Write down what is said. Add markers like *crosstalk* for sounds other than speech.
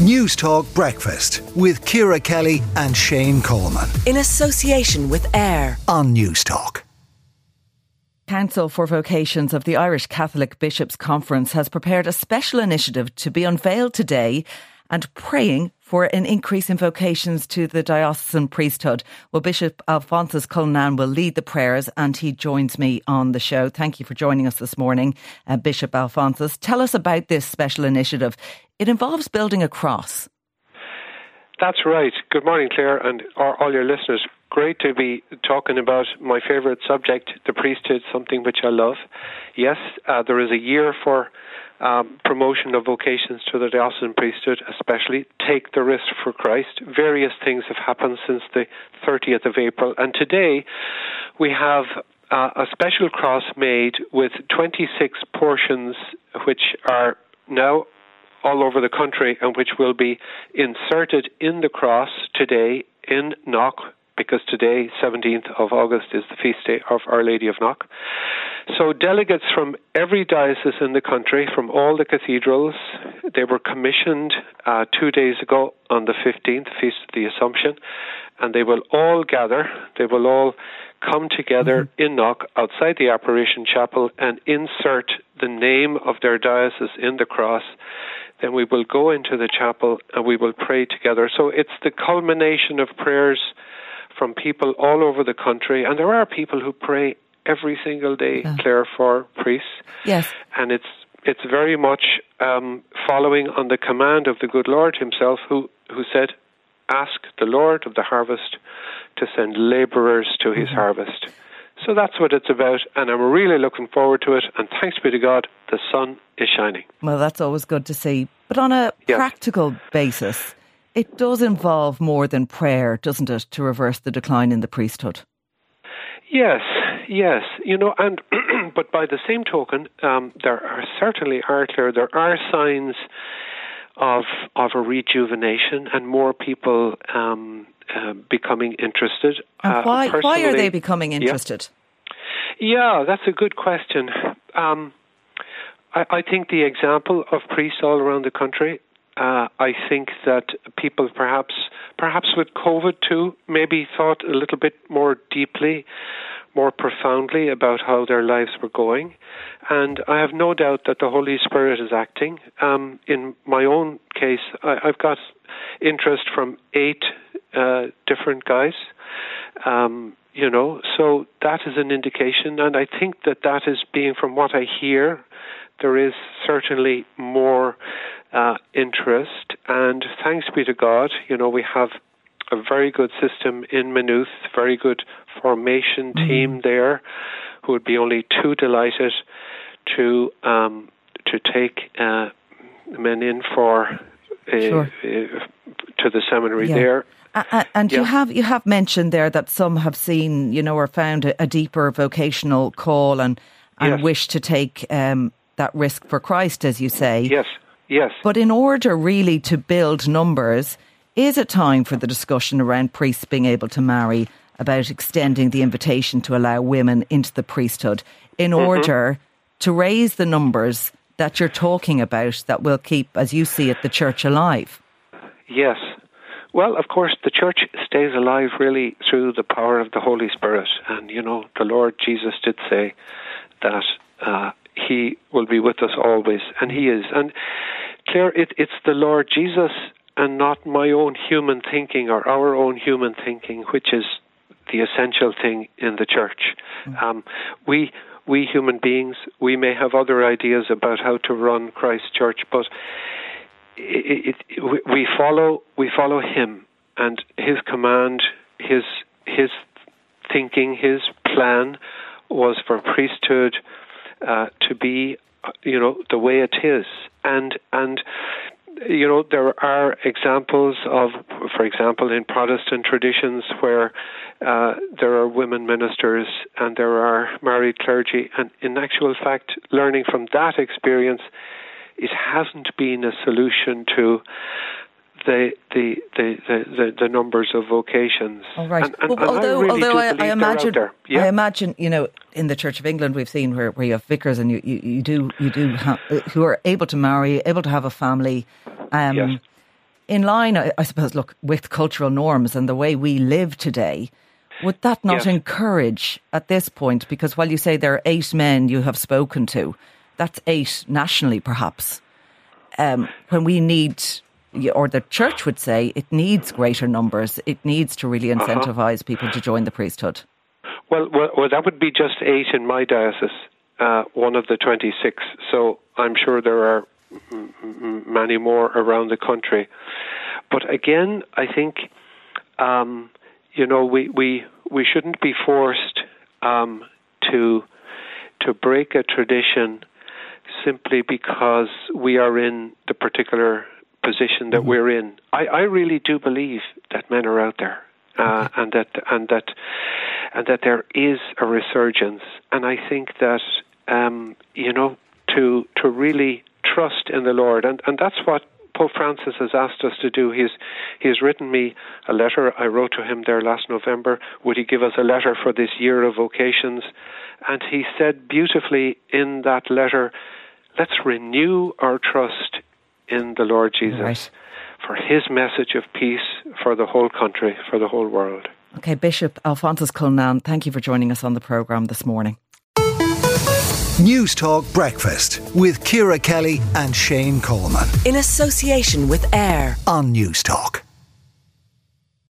Newstalk Breakfast with Ciara Kelly and Shane Coleman. In association with AIR on Newstalk. Council for Vocations of the Irish Catholic Bishops' Conference has prepared a special initiative to be unveiled today and praying for an increase in vocations to the diocesan priesthood. Well, Bishop Alphonsus Cullinan will lead the prayers and he joins me on the show. Thank you for joining us this morning, uh, Bishop Alphonsus. Tell us about this special initiative. It involves building a cross. That's right. Good morning, Claire, and all your listeners. Great to be talking about my favourite subject, the priesthood, something which I love. Yes, uh, there is a year for um, promotion of vocations to the diocesan priesthood, especially. Take the risk for Christ. Various things have happened since the 30th of April, and today we have uh, a special cross made with 26 portions which are now all over the country and which will be inserted in the cross today in Knock because today, 17th of August, is the feast day of Our Lady of Knock. So, delegates from every diocese in the country, from all the cathedrals, they were commissioned uh, two days ago on the 15th, Feast of the Assumption, and they will all gather, they will all come together mm-hmm. in Knock outside the Apparition Chapel and insert the name of their diocese in the cross then we will go into the chapel and we will pray together. So it's the culmination of prayers from people all over the country, and there are people who pray every single day, yeah. Claire, for priests. Yes. And it's it's very much um, following on the command of the good Lord Himself, who who said, "Ask the Lord of the harvest to send labourers to His mm-hmm. harvest." So that's what it's about, and I'm really looking forward to it. And thanks be to God, the sun is shining. Well, that's always good to see. But on a practical basis, it does involve more than prayer, doesn't it, to reverse the decline in the priesthood? Yes, yes. You know, and *clears throat* but by the same token, um, there are certainly are there there are signs of of a rejuvenation and more people um, uh, becoming interested. And uh, why, uh, why are they becoming interested? Yeah, yeah that's a good question. Um, I, I, think the example of priests all around the country. Uh, I think that people perhaps, perhaps with COVID too, maybe thought a little bit more deeply, more profoundly about how their lives were going. And I have no doubt that the Holy Spirit is acting. Um, in my own case, I, I've got interest from eight uh, different guys. Um, you know, so that is an indication, and I think that that is being, from what I hear, there is certainly more uh, interest, and thanks be to God, you know, we have a very good system in Maynooth, very good formation mm-hmm. team there, who would be only too delighted to um, to take uh, men in for uh, sure. uh, to the seminary yeah. there. And yeah. you have you have mentioned there that some have seen, you know, or found a, a deeper vocational call and and yes. wish to take um, that risk for Christ, as you say. Yes, yes. But in order really to build numbers, is it time for the discussion around priests being able to marry about extending the invitation to allow women into the priesthood in mm-hmm. order to raise the numbers that you're talking about that will keep, as you see it, the church alive? Yes. Well, of course, the church stays alive really through the power of the Holy Spirit. And, you know, the Lord Jesus did say that uh, He will be with us always, and He is. And, Claire, it, it's the Lord Jesus and not my own human thinking or our own human thinking, which is the essential thing in the church. Mm. Um, we we human beings we may have other ideas about how to run Christ Church, but it, it, we follow we follow him and his command, his his thinking, his plan was for priesthood uh, to be, you know, the way it is, and and you know there are examples of, for example, in Protestant traditions where uh, there are women ministers and there are married clergy, and in actual fact, learning from that experience it hasn't been a solution to the the the the, the numbers of vocations. All right. And, and, well, although I really although I, I, imagine yeah. I imagine you know in the Church of England we've seen where, where you have vicars and you, you, you do you do ha- who are able to marry, able to have a family. Um, yes. in line, I, I, suppose, look, with cultural norms and the way we live today, would that not yes. encourage at this point? Because while you say there are eight men you have spoken to, that's eight nationally, perhaps. Um, when we need, or the church would say, it needs greater numbers. It needs to really uh-huh. incentivize uh-huh. people to join the priesthood. Well, well, well, that would be just eight in my diocese, uh, one of the 26. So I'm sure there are m- many more around the country. But again, I think, um, you know, we, we, we shouldn't be forced um, to, to break a tradition simply because we are in the particular position that mm-hmm. we're in. I, I really do believe that men are out there. Uh, and that and that and that there is a resurgence. And I think that um, you know to to really trust in the Lord, and and that's what Pope Francis has asked us to do. He's he's written me a letter. I wrote to him there last November. Would he give us a letter for this year of vocations? And he said beautifully in that letter, let's renew our trust in the Lord Jesus. Right for his message of peace for the whole country, for the whole world. Okay, Bishop Alphonsus Cullinane, thank you for joining us on the programme this morning. Newstalk Breakfast with Ciara Kelly and Shane Coleman. In association with AIR on Newstalk.